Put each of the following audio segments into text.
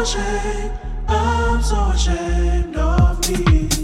ashamed, I'm so ashamed of me.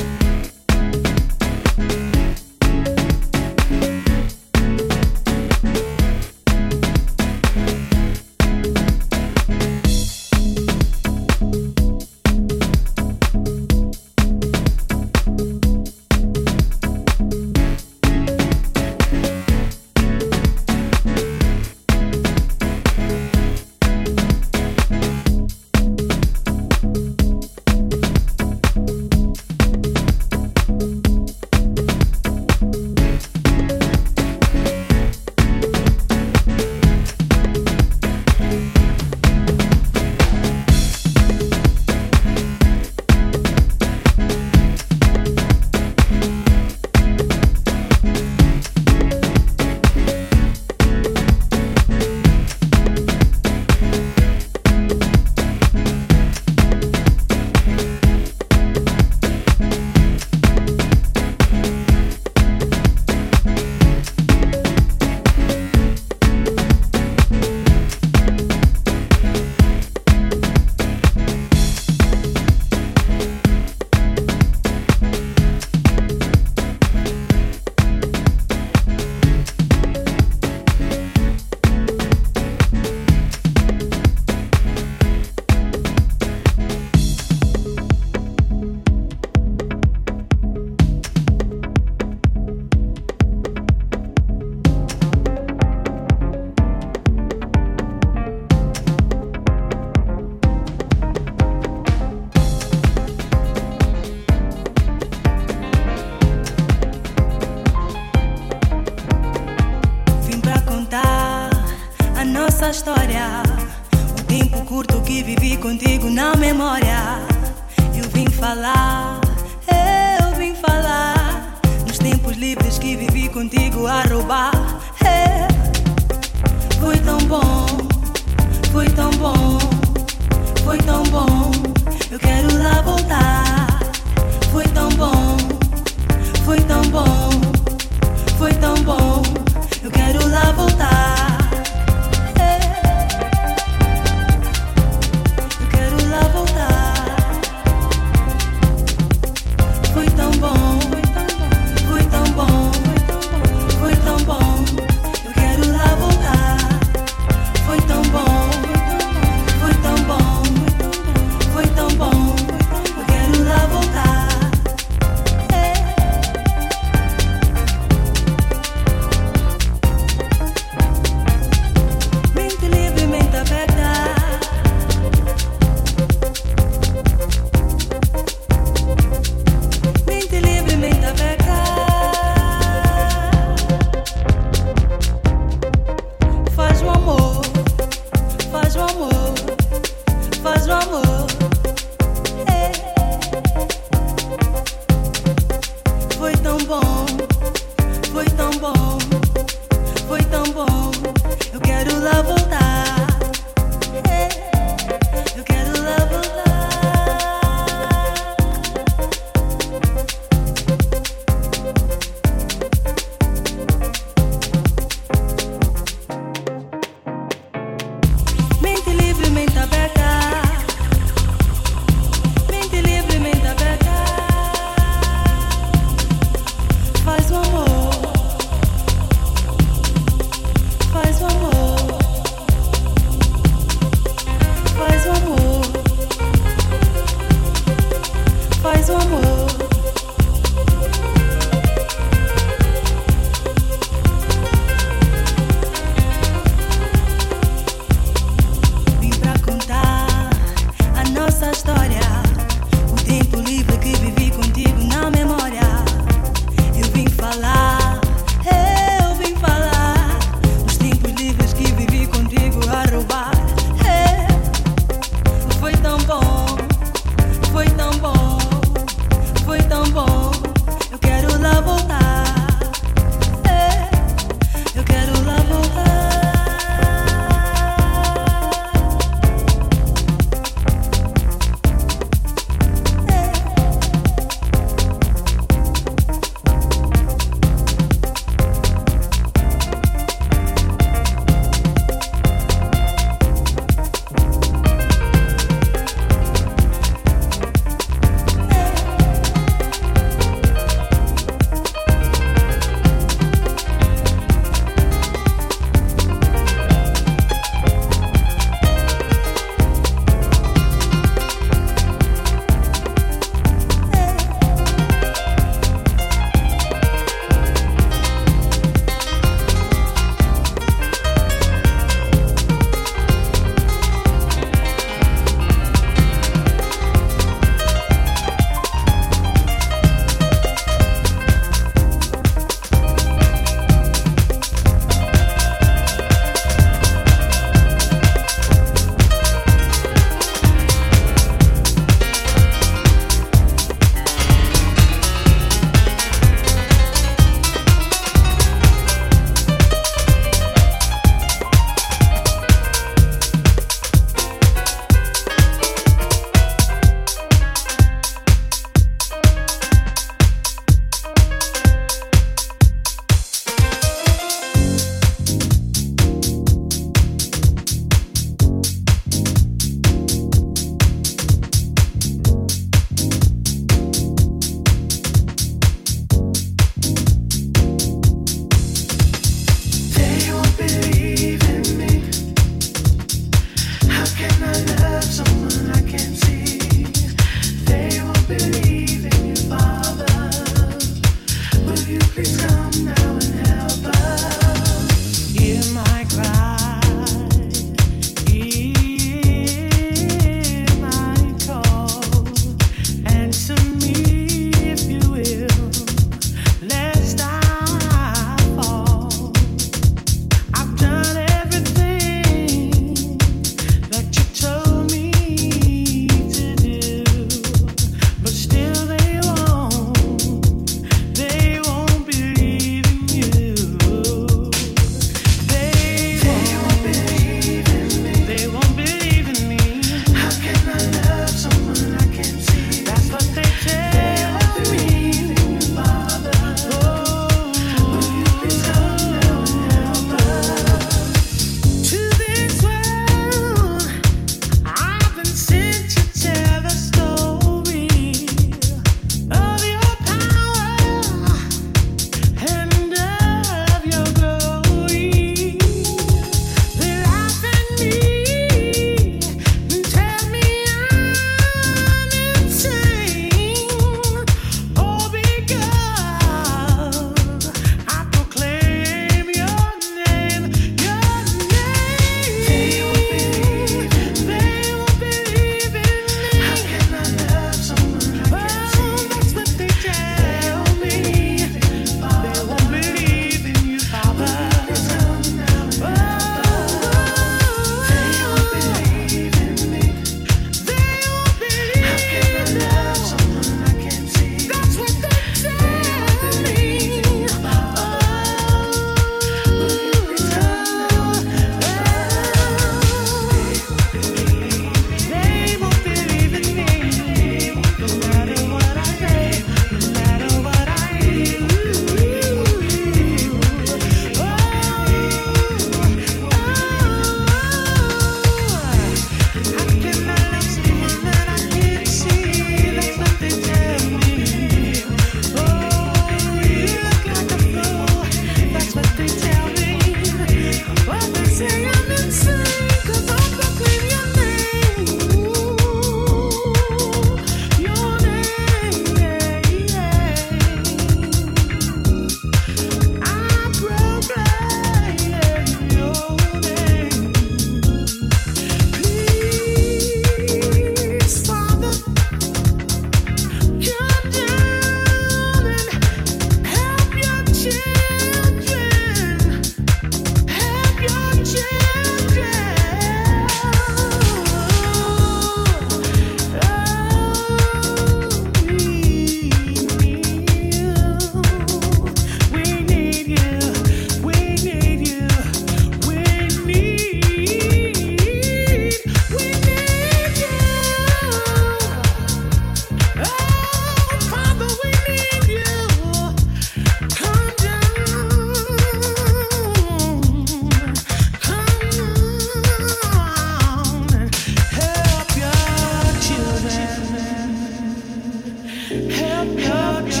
your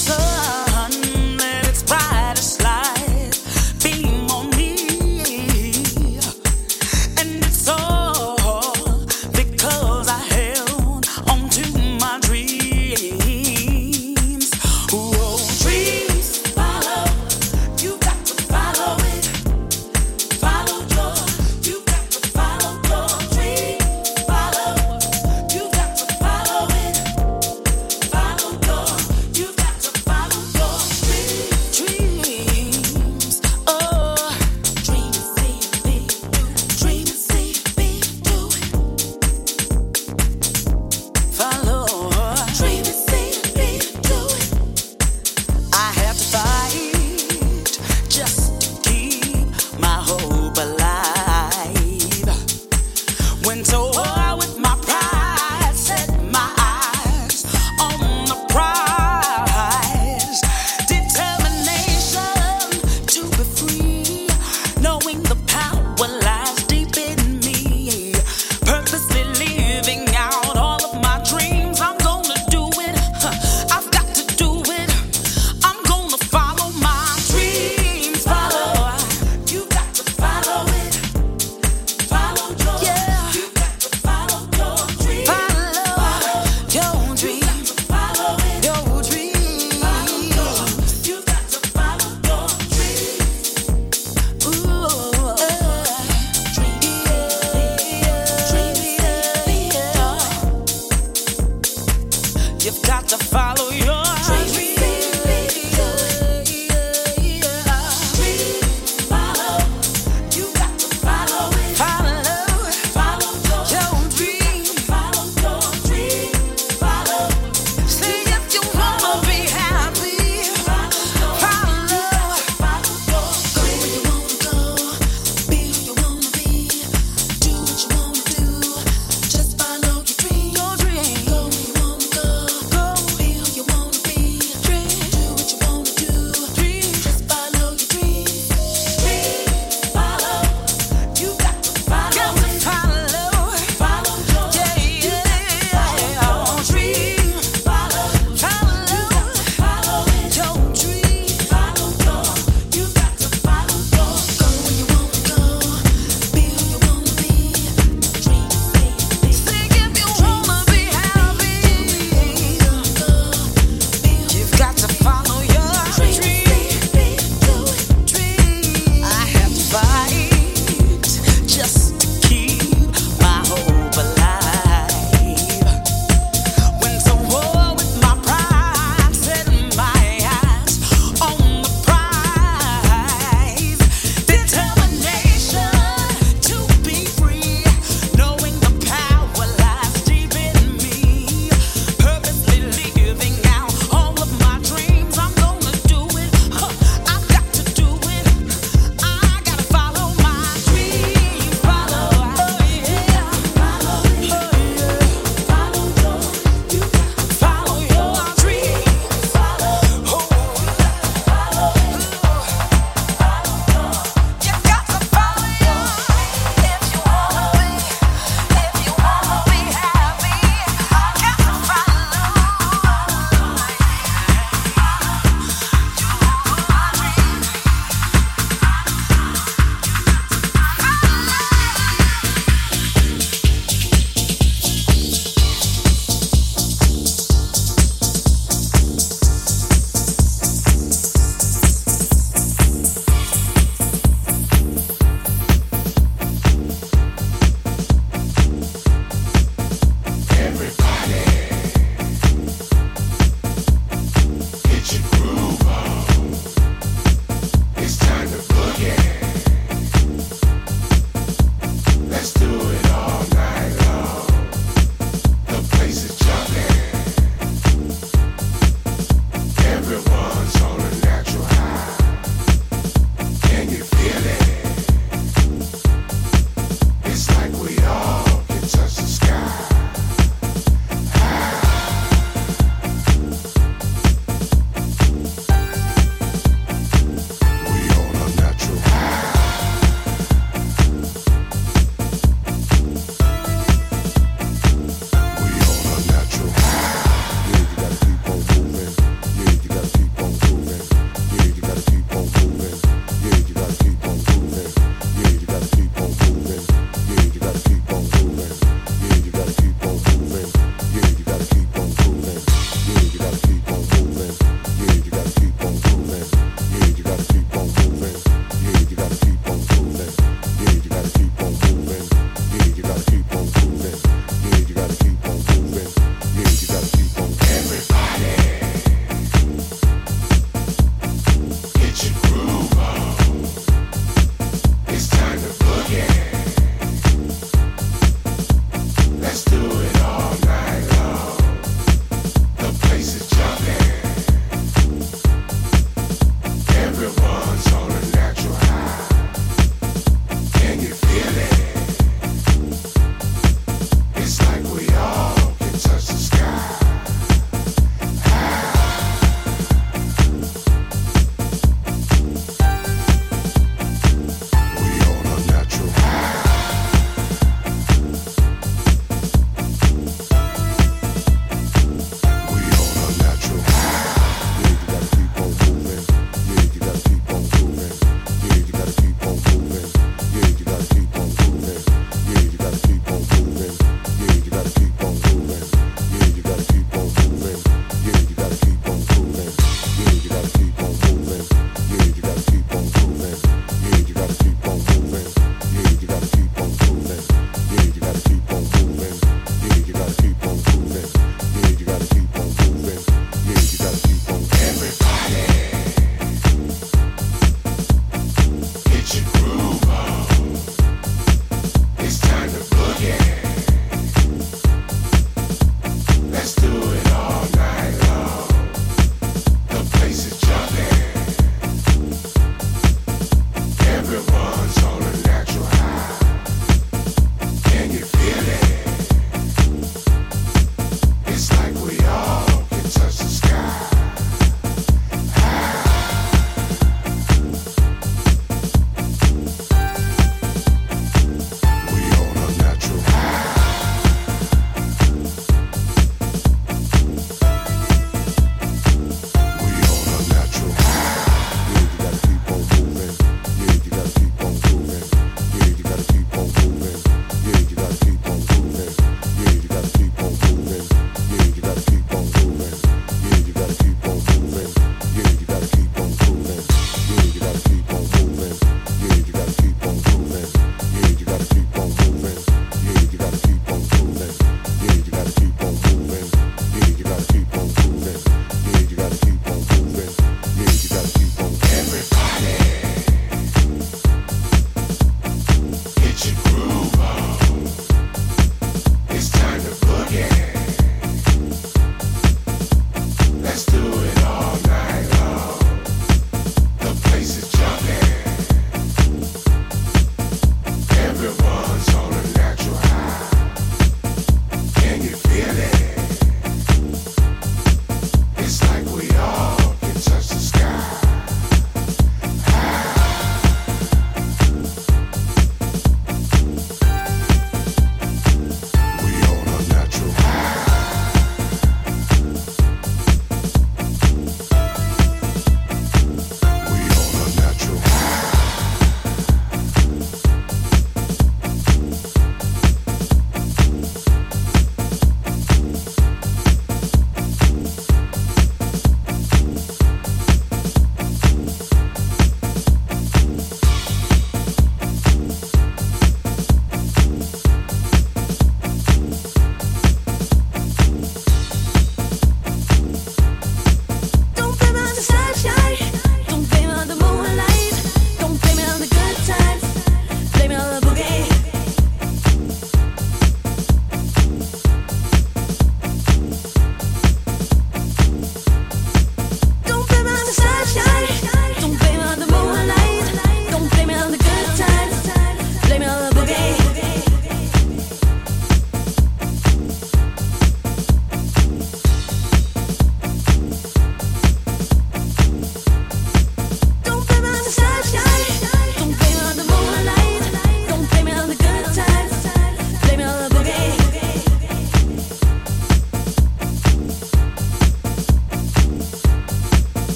so.